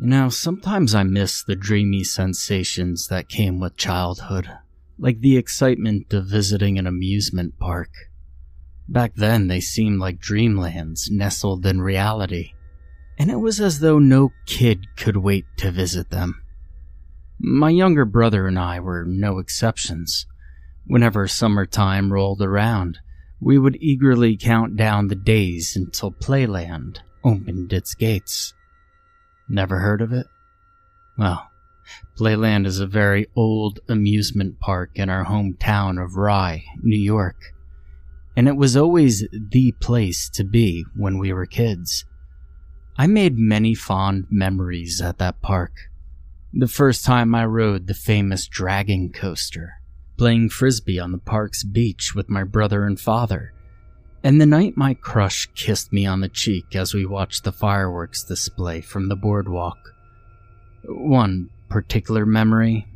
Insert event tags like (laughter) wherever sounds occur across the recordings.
You know, sometimes I miss the dreamy sensations that came with childhood, like the excitement of visiting an amusement park. Back then, they seemed like dreamlands nestled in reality, and it was as though no kid could wait to visit them. My younger brother and I were no exceptions. Whenever summertime rolled around, we would eagerly count down the days until Playland opened its gates. Never heard of it? Well, Playland is a very old amusement park in our hometown of Rye, New York. And it was always the place to be when we were kids. I made many fond memories at that park. The first time I rode the famous dragon coaster, playing frisbee on the park's beach with my brother and father, and the night my crush kissed me on the cheek as we watched the fireworks display from the boardwalk. One particular memory,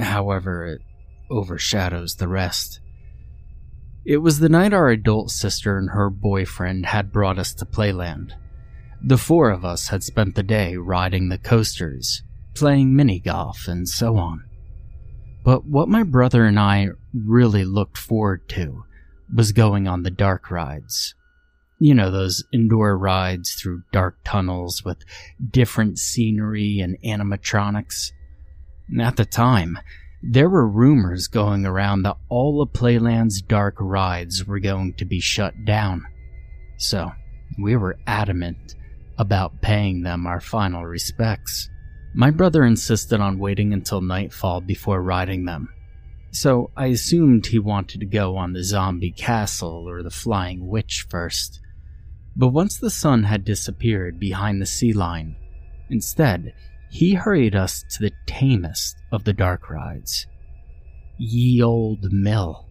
however, it overshadows the rest. It was the night our adult sister and her boyfriend had brought us to Playland. The four of us had spent the day riding the coasters, playing mini golf, and so on. But what my brother and I really looked forward to was going on the dark rides. You know, those indoor rides through dark tunnels with different scenery and animatronics. At the time, there were rumors going around that all of Playland's dark rides were going to be shut down. So, we were adamant about paying them our final respects. My brother insisted on waiting until nightfall before riding them so I assumed he wanted to go on the zombie castle or the flying witch first. But once the sun had disappeared behind the sea line, instead, he hurried us to the tamest of the dark rides Ye Old Mill.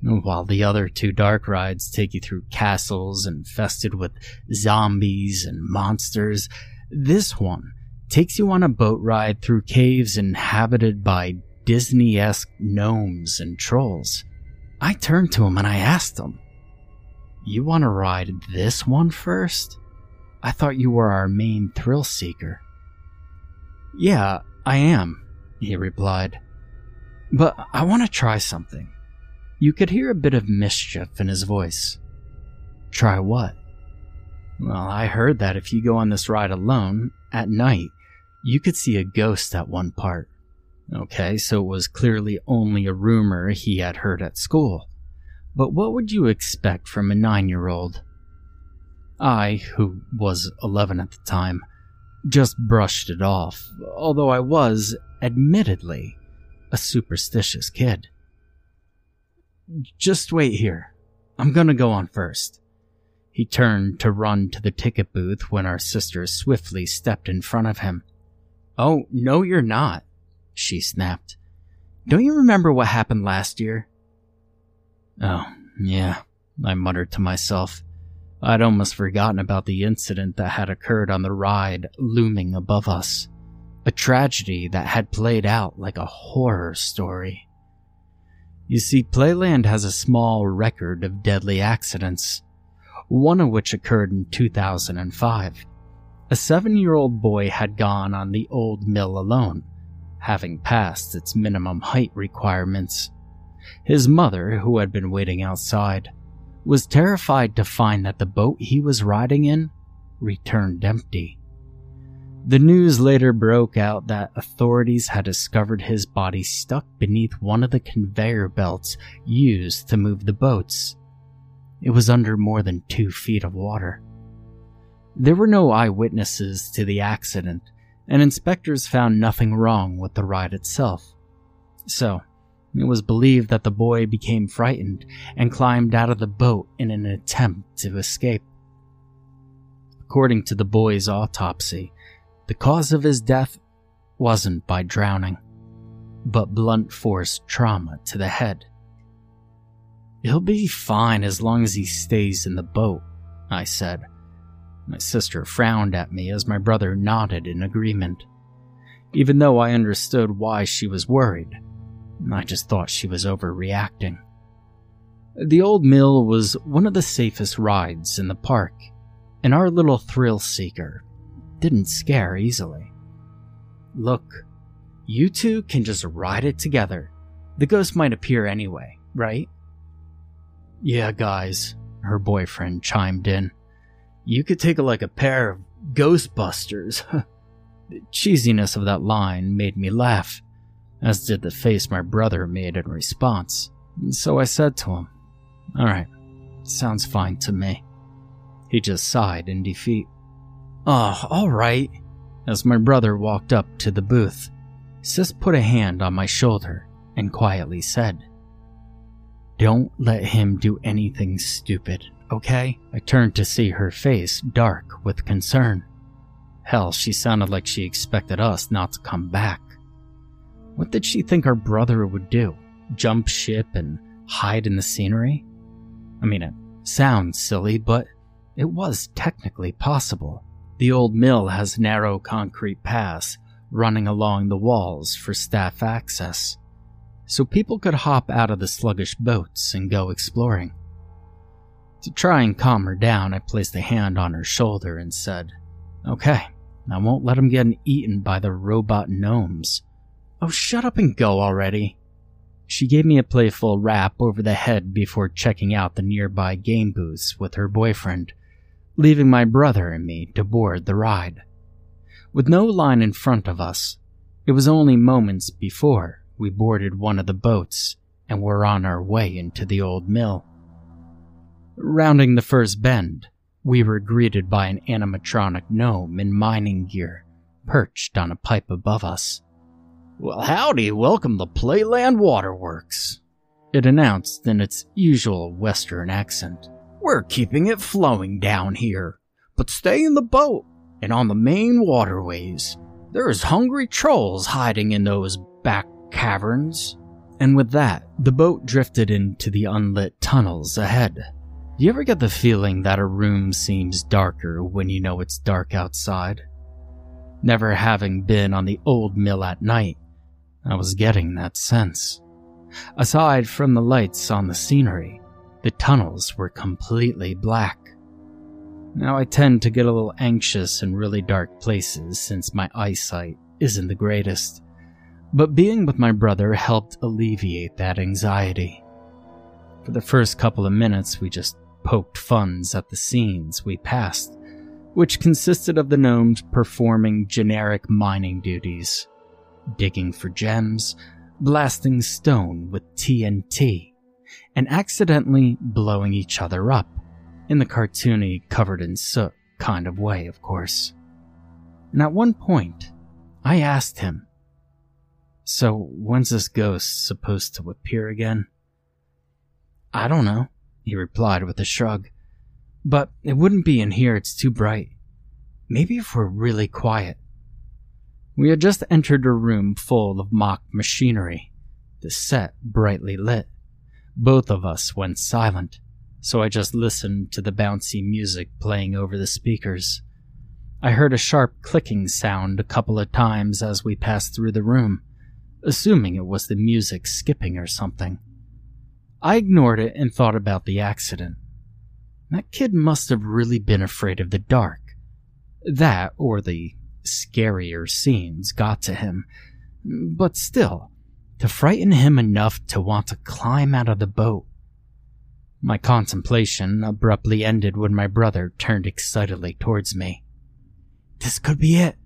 While the other two dark rides take you through castles infested with zombies and monsters, this one takes you on a boat ride through caves inhabited by Disney esque gnomes and trolls. I turned to him and I asked him, You want to ride this one first? I thought you were our main thrill seeker. Yeah, I am, he replied. But I want to try something. You could hear a bit of mischief in his voice. Try what? Well, I heard that if you go on this ride alone, at night, you could see a ghost at one part. Okay, so it was clearly only a rumor he had heard at school. But what would you expect from a nine year old? I, who was 11 at the time, just brushed it off, although I was, admittedly, a superstitious kid. Just wait here. I'm gonna go on first. He turned to run to the ticket booth when our sister swiftly stepped in front of him. Oh, no, you're not she snapped. Don't you remember what happened last year? Oh, yeah, I muttered to myself. I'd almost forgotten about the incident that had occurred on the ride looming above us. A tragedy that had played out like a horror story. You see, Playland has a small record of deadly accidents, one of which occurred in 2005. A seven year old boy had gone on the old mill alone having passed its minimum height requirements. His mother, who had been waiting outside, was terrified to find that the boat he was riding in returned empty. The news later broke out that authorities had discovered his body stuck beneath one of the conveyor belts used to move the boats. It was under more than two feet of water. There were no eyewitnesses to the accident, and inspectors found nothing wrong with the ride itself. So, it was believed that the boy became frightened and climbed out of the boat in an attempt to escape. According to the boy's autopsy, the cause of his death wasn't by drowning, but blunt force trauma to the head. He'll be fine as long as he stays in the boat, I said. My sister frowned at me as my brother nodded in agreement. Even though I understood why she was worried, I just thought she was overreacting. The old mill was one of the safest rides in the park, and our little thrill seeker didn't scare easily. Look, you two can just ride it together. The ghost might appear anyway, right? Yeah, guys, her boyfriend chimed in. You could take like a pair of Ghostbusters. (laughs) the cheesiness of that line made me laugh, as did the face my brother made in response. And so I said to him, Alright, sounds fine to me. He just sighed in defeat. Ah, oh, alright. As my brother walked up to the booth, Sis put a hand on my shoulder and quietly said, don't let him do anything stupid, okay? I turned to see her face dark with concern. Hell, she sounded like she expected us not to come back. What did she think our brother would do? Jump ship and hide in the scenery? I mean, it sounds silly, but it was technically possible. The old mill has narrow concrete paths running along the walls for staff access so people could hop out of the sluggish boats and go exploring. To try and calm her down, I placed a hand on her shoulder and said, Okay, I won't let him get eaten by the robot gnomes. Oh, shut up and go already. She gave me a playful rap over the head before checking out the nearby game booths with her boyfriend, leaving my brother and me to board the ride. With no line in front of us, it was only moments before we boarded one of the boats and were on our way into the old mill. Rounding the first bend, we were greeted by an animatronic gnome in mining gear, perched on a pipe above us. Well, howdy, welcome to Playland Waterworks, it announced in its usual Western accent. We're keeping it flowing down here, but stay in the boat and on the main waterways. There's hungry trolls hiding in those back caverns. And with that, the boat drifted into the unlit tunnels ahead. Do you ever get the feeling that a room seems darker when you know it's dark outside? Never having been on the old mill at night, I was getting that sense. Aside from the lights on the scenery, the tunnels were completely black. Now I tend to get a little anxious in really dark places since my eyesight isn't the greatest but being with my brother helped alleviate that anxiety. For the first couple of minutes, we just poked funs at the scenes we passed, which consisted of the gnomes performing generic mining duties, digging for gems, blasting stone with TNT, and accidentally blowing each other up, in the cartoony, covered in soot kind of way, of course. And at one point, I asked him so, when's this ghost supposed to appear again? I don't know, he replied with a shrug. But it wouldn't be in here, it's too bright. Maybe if we're really quiet. We had just entered a room full of mock machinery, the set brightly lit. Both of us went silent, so I just listened to the bouncy music playing over the speakers. I heard a sharp clicking sound a couple of times as we passed through the room assuming it was the music skipping or something. I ignored it and thought about the accident. That kid must have really been afraid of the dark. That, or the scarier scenes, got to him. But still, to frighten him enough to want to climb out of the boat. My contemplation abruptly ended when my brother turned excitedly towards me. This could be it.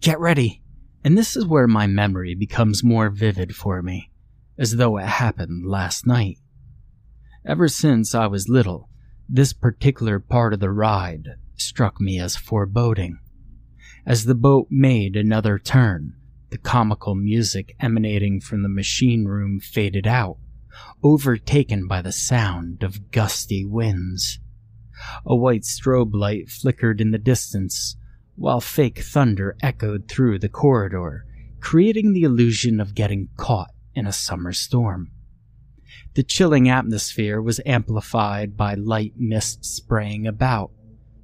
Get ready. And this is where my memory becomes more vivid for me, as though it happened last night. Ever since I was little, this particular part of the ride struck me as foreboding. As the boat made another turn, the comical music emanating from the machine room faded out, overtaken by the sound of gusty winds. A white strobe light flickered in the distance, while fake thunder echoed through the corridor, creating the illusion of getting caught in a summer storm. The chilling atmosphere was amplified by light mist spraying about,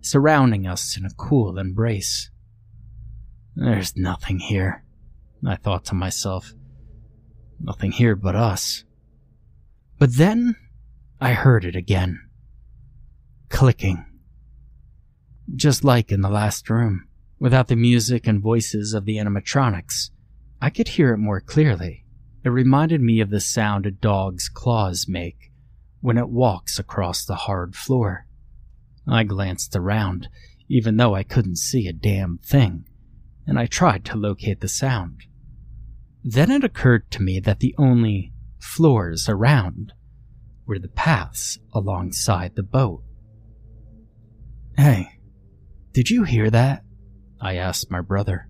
surrounding us in a cool embrace. There's nothing here, I thought to myself. Nothing here but us. But then I heard it again. Clicking. Just like in the last room, without the music and voices of the animatronics, I could hear it more clearly. It reminded me of the sound a dog's claws make when it walks across the hard floor. I glanced around, even though I couldn't see a damn thing, and I tried to locate the sound. Then it occurred to me that the only floors around were the paths alongside the boat. Hey, did you hear that? I asked my brother.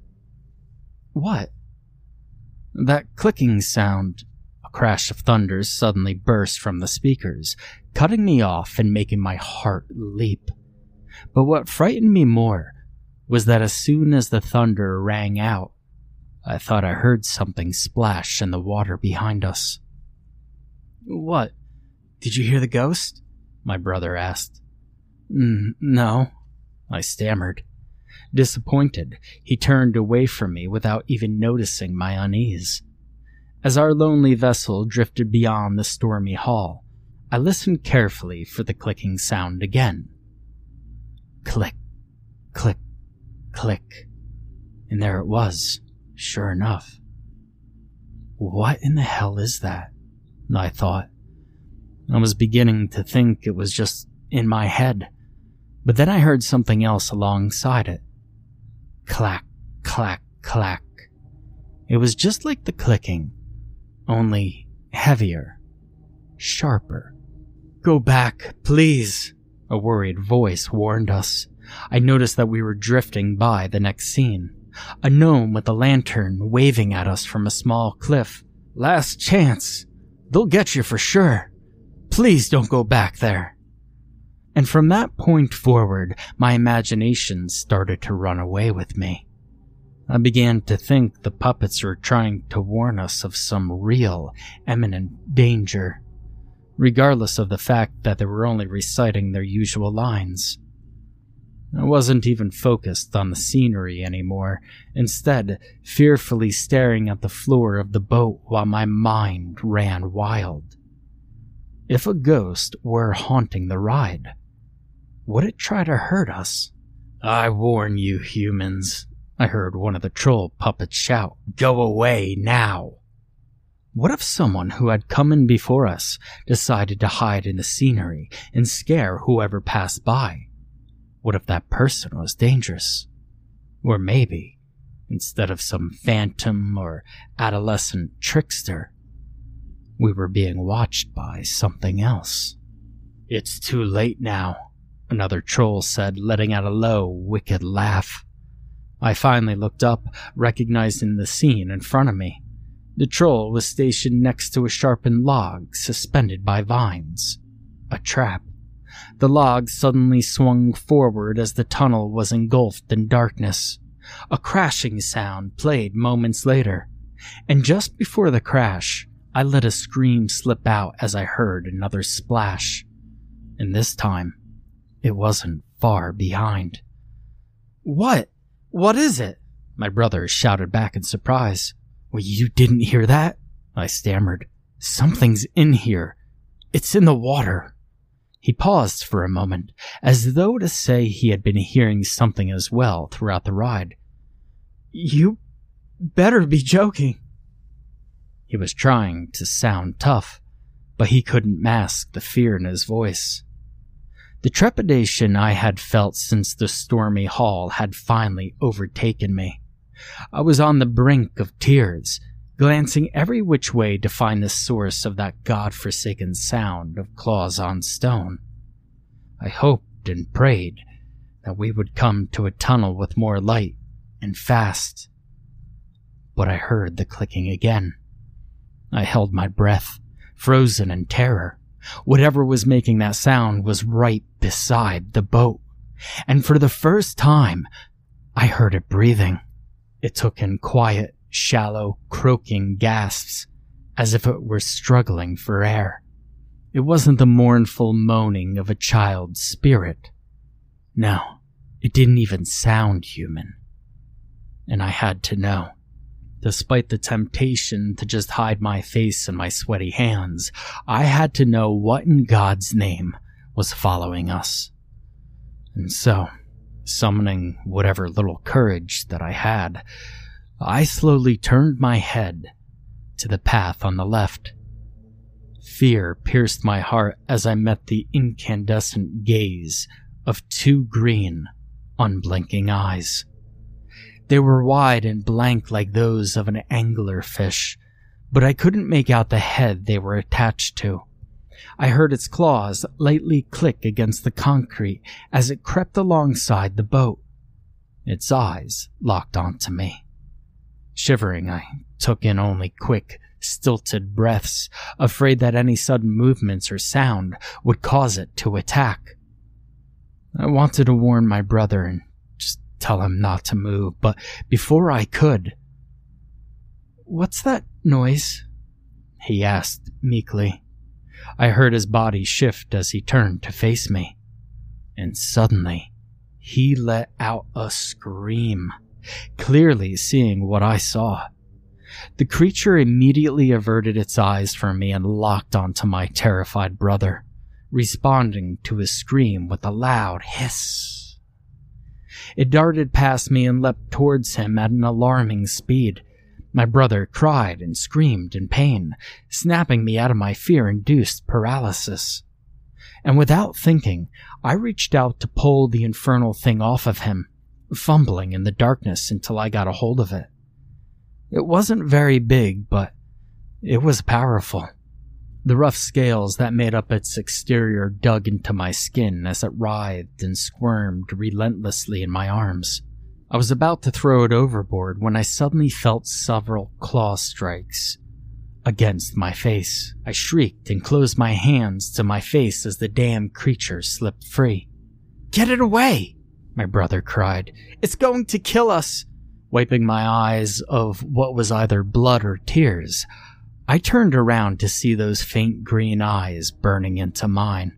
What? That clicking sound. A crash of thunder suddenly burst from the speakers, cutting me off and making my heart leap. But what frightened me more was that as soon as the thunder rang out, I thought I heard something splash in the water behind us. What? Did you hear the ghost? My brother asked. no, I stammered. Disappointed, he turned away from me without even noticing my unease. As our lonely vessel drifted beyond the stormy hall, I listened carefully for the clicking sound again. Click, click, click. And there it was, sure enough. What in the hell is that? I thought. I was beginning to think it was just in my head, but then I heard something else alongside it. Clack, clack, clack. It was just like the clicking, only heavier, sharper. Go back, please, a worried voice warned us. I noticed that we were drifting by the next scene. A gnome with a lantern waving at us from a small cliff. Last chance. They'll get you for sure. Please don't go back there. And from that point forward, my imagination started to run away with me. I began to think the puppets were trying to warn us of some real, imminent danger, regardless of the fact that they were only reciting their usual lines. I wasn't even focused on the scenery anymore, instead, fearfully staring at the floor of the boat while my mind ran wild. If a ghost were haunting the ride, would it try to hurt us? I warn you, humans, I heard one of the troll puppets shout. Go away now! What if someone who had come in before us decided to hide in the scenery and scare whoever passed by? What if that person was dangerous? Or maybe, instead of some phantom or adolescent trickster, we were being watched by something else. It's too late now, another troll said, letting out a low, wicked laugh. I finally looked up, recognizing the scene in front of me. The troll was stationed next to a sharpened log suspended by vines. A trap. The log suddenly swung forward as the tunnel was engulfed in darkness. A crashing sound played moments later, and just before the crash, I let a scream slip out as I heard another splash. And this time, it wasn't far behind. What? What is it? My brother shouted back in surprise. Well, you didn't hear that? I stammered. Something's in here. It's in the water. He paused for a moment, as though to say he had been hearing something as well throughout the ride. You better be joking. He was trying to sound tough, but he couldn't mask the fear in his voice. The trepidation I had felt since the stormy hall had finally overtaken me. I was on the brink of tears, glancing every which way to find the source of that god-forsaken sound of claws on stone. I hoped and prayed that we would come to a tunnel with more light and fast. But I heard the clicking again. I held my breath, frozen in terror. Whatever was making that sound was right beside the boat. And for the first time, I heard it breathing. It took in quiet, shallow, croaking gasps, as if it were struggling for air. It wasn't the mournful moaning of a child's spirit. No, it didn't even sound human. And I had to know. Despite the temptation to just hide my face in my sweaty hands, I had to know what in God's name was following us. And so, summoning whatever little courage that I had, I slowly turned my head to the path on the left. Fear pierced my heart as I met the incandescent gaze of two green, unblinking eyes. They were wide and blank like those of an angler fish, but I couldn't make out the head they were attached to. I heard its claws lightly click against the concrete as it crept alongside the boat. Its eyes locked onto me. Shivering, I took in only quick, stilted breaths, afraid that any sudden movements or sound would cause it to attack. I wanted to warn my brother and tell him not to move, but before I could. What's that noise? He asked meekly. I heard his body shift as he turned to face me. And suddenly, he let out a scream, clearly seeing what I saw. The creature immediately averted its eyes from me and locked onto my terrified brother, responding to his scream with a loud hiss. It darted past me and leapt towards him at an alarming speed. My brother cried and screamed in pain, snapping me out of my fear induced paralysis. And without thinking, I reached out to pull the infernal thing off of him, fumbling in the darkness until I got a hold of it. It wasn't very big, but it was powerful. The rough scales that made up its exterior dug into my skin as it writhed and squirmed relentlessly in my arms. I was about to throw it overboard when I suddenly felt several claw strikes against my face. I shrieked and closed my hands to my face as the damned creature slipped free. Get it away! My brother cried. It's going to kill us! Wiping my eyes of what was either blood or tears, I turned around to see those faint green eyes burning into mine.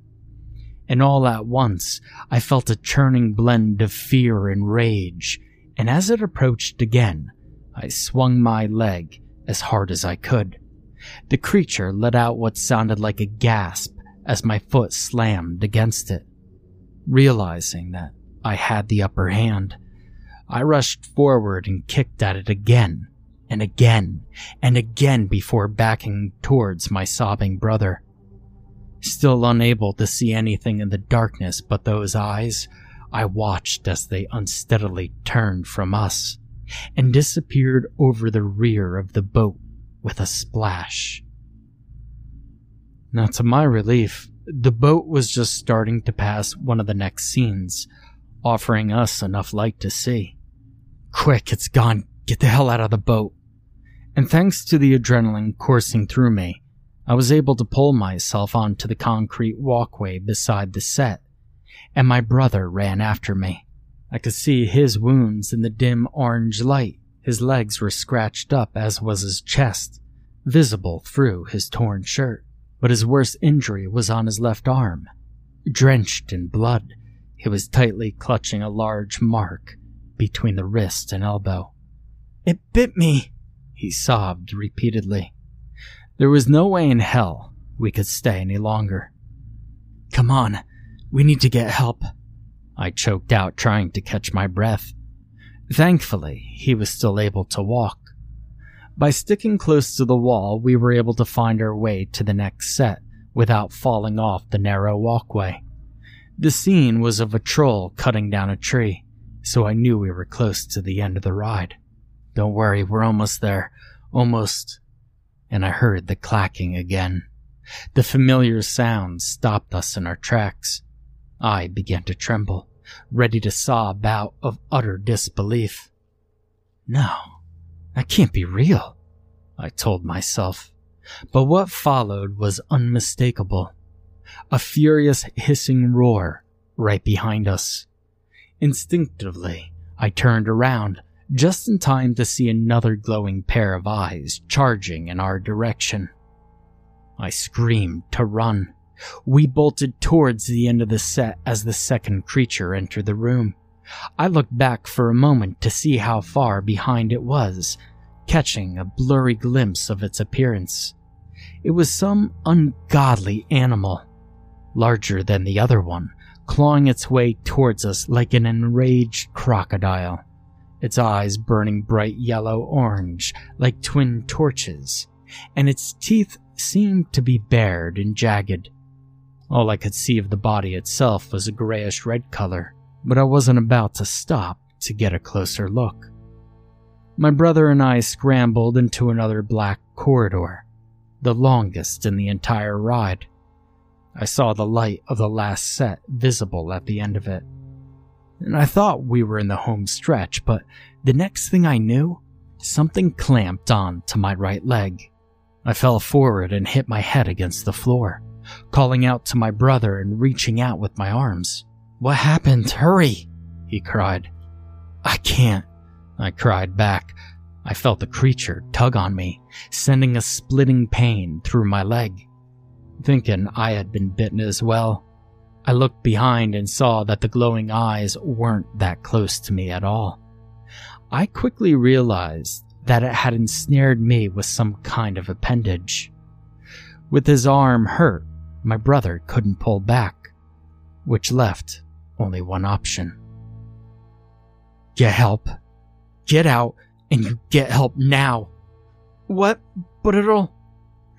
And all at once, I felt a churning blend of fear and rage, and as it approached again, I swung my leg as hard as I could. The creature let out what sounded like a gasp as my foot slammed against it. Realizing that I had the upper hand, I rushed forward and kicked at it again and again and again before backing towards my sobbing brother. Still unable to see anything in the darkness but those eyes, I watched as they unsteadily turned from us and disappeared over the rear of the boat with a splash. Now, to my relief, the boat was just starting to pass one of the next scenes, offering us enough light to see. Quick, it's gone. Get the hell out of the boat and thanks to the adrenaline coursing through me, I was able to pull myself onto the concrete walkway beside the set, and my brother ran after me. I could see his wounds in the dim orange light. His legs were scratched up, as was his chest, visible through his torn shirt. But his worst injury was on his left arm. Drenched in blood, he was tightly clutching a large mark between the wrist and elbow. It bit me, he sobbed repeatedly. There was no way in hell we could stay any longer. Come on, we need to get help. I choked out, trying to catch my breath. Thankfully, he was still able to walk. By sticking close to the wall, we were able to find our way to the next set without falling off the narrow walkway. The scene was of a troll cutting down a tree, so I knew we were close to the end of the ride. Don't worry, we're almost there. Almost. And I heard the clacking again. The familiar sound stopped us in our tracks. I began to tremble, ready to sob out of utter disbelief. No, that can't be real, I told myself. But what followed was unmistakable. A furious hissing roar right behind us. Instinctively, I turned around, just in time to see another glowing pair of eyes charging in our direction. I screamed to run. We bolted towards the end of the set as the second creature entered the room. I looked back for a moment to see how far behind it was, catching a blurry glimpse of its appearance. It was some ungodly animal, larger than the other one, clawing its way towards us like an enraged crocodile, its eyes burning bright yellow orange like twin torches, and its teeth seemed to be bared and jagged. All I could see of the body itself was a grayish red color, but I wasn't about to stop to get a closer look. My brother and I scrambled into another black corridor, the longest in the entire ride. I saw the light of the last set visible at the end of it. And I thought we were in the home stretch, but the next thing I knew, something clamped on to my right leg. I fell forward and hit my head against the floor, calling out to my brother and reaching out with my arms. What happened? Hurry! He cried. I can't, I cried back, I felt the creature tug on me, sending a splitting pain through my leg. Thinking I had been bitten as well, I looked behind and saw that the glowing eyes weren't that close to me at all. I quickly realized that it had ensnared me with some kind of appendage. With his arm hurt, my brother couldn't pull back, which left only one option. Get help. Get out and you get help now. What? But it'll.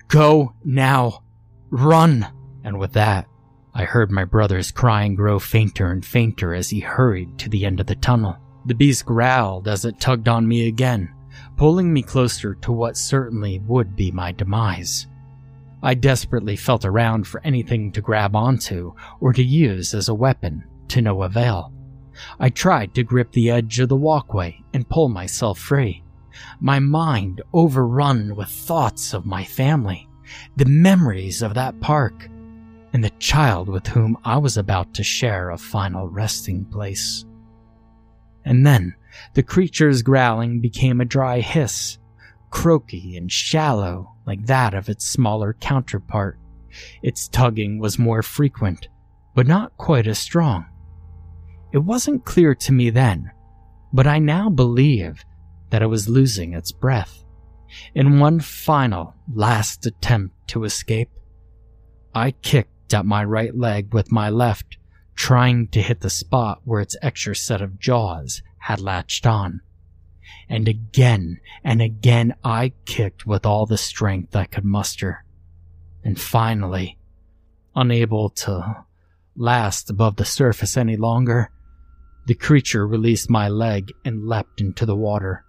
Go now. Run. And with that, I heard my brother's crying grow fainter and fainter as he hurried to the end of the tunnel. The beast growled as it tugged on me again, pulling me closer to what certainly would be my demise. I desperately felt around for anything to grab onto or to use as a weapon, to no avail. I tried to grip the edge of the walkway and pull myself free. My mind overrun with thoughts of my family, the memories of that park, and the child with whom I was about to share a final resting place. And then the creature's growling became a dry hiss, croaky and shallow like that of its smaller counterpart. Its tugging was more frequent, but not quite as strong. It wasn't clear to me then, but I now believe that it was losing its breath. In one final, last attempt to escape, I kicked at my right leg with my left, trying to hit the spot where its extra set of jaws had latched on. And again and again I kicked with all the strength I could muster. And finally, unable to last above the surface any longer, the creature released my leg and leapt into the water.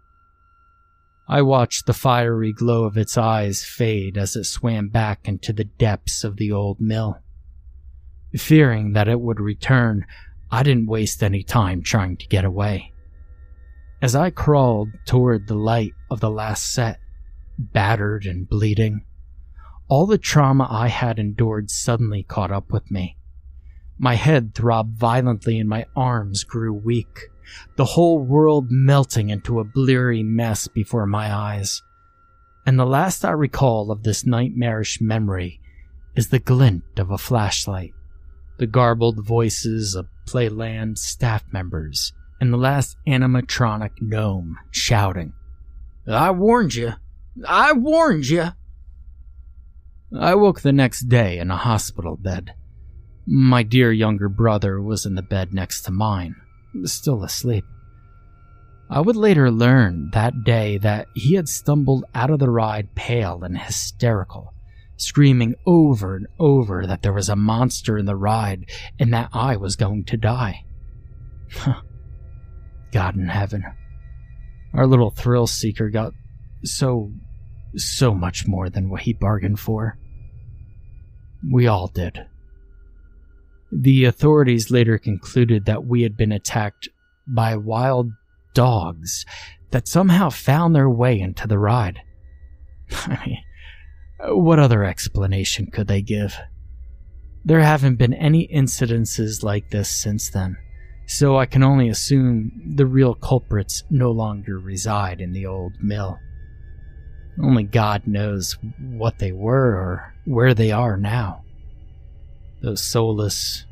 I watched the fiery glow of its eyes fade as it swam back into the depths of the old mill. Fearing that it would return, I didn't waste any time trying to get away. As I crawled toward the light of the last set, battered and bleeding, all the trauma I had endured suddenly caught up with me. My head throbbed violently and my arms grew weak, the whole world melting into a bleary mess before my eyes. And the last I recall of this nightmarish memory is the glint of a flashlight, the garbled voices of Playland staff members, and the last animatronic gnome shouting, I warned you! I warned you! I woke the next day in a hospital bed. My dear younger brother was in the bed next to mine, still asleep. I would later learn that day that he had stumbled out of the ride pale and hysterical, screaming over and over that there was a monster in the ride and that I was going to die. God in heaven. Our little thrill seeker got so, so much more than what he bargained for. We all did. The authorities later concluded that we had been attacked by wild dogs that somehow found their way into the ride. (laughs) I mean, what other explanation could they give? There haven't been any incidences like this since then, so I can only assume the real culprits no longer reside in the old mill. Only God knows what they were or where they are now. Those soulless,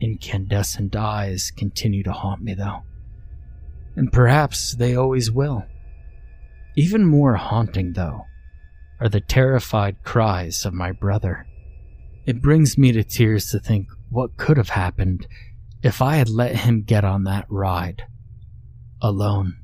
incandescent eyes continue to haunt me, though. And perhaps they always will. Even more haunting, though, are the terrified cries of my brother. It brings me to tears to think what could have happened if I had let him get on that ride alone.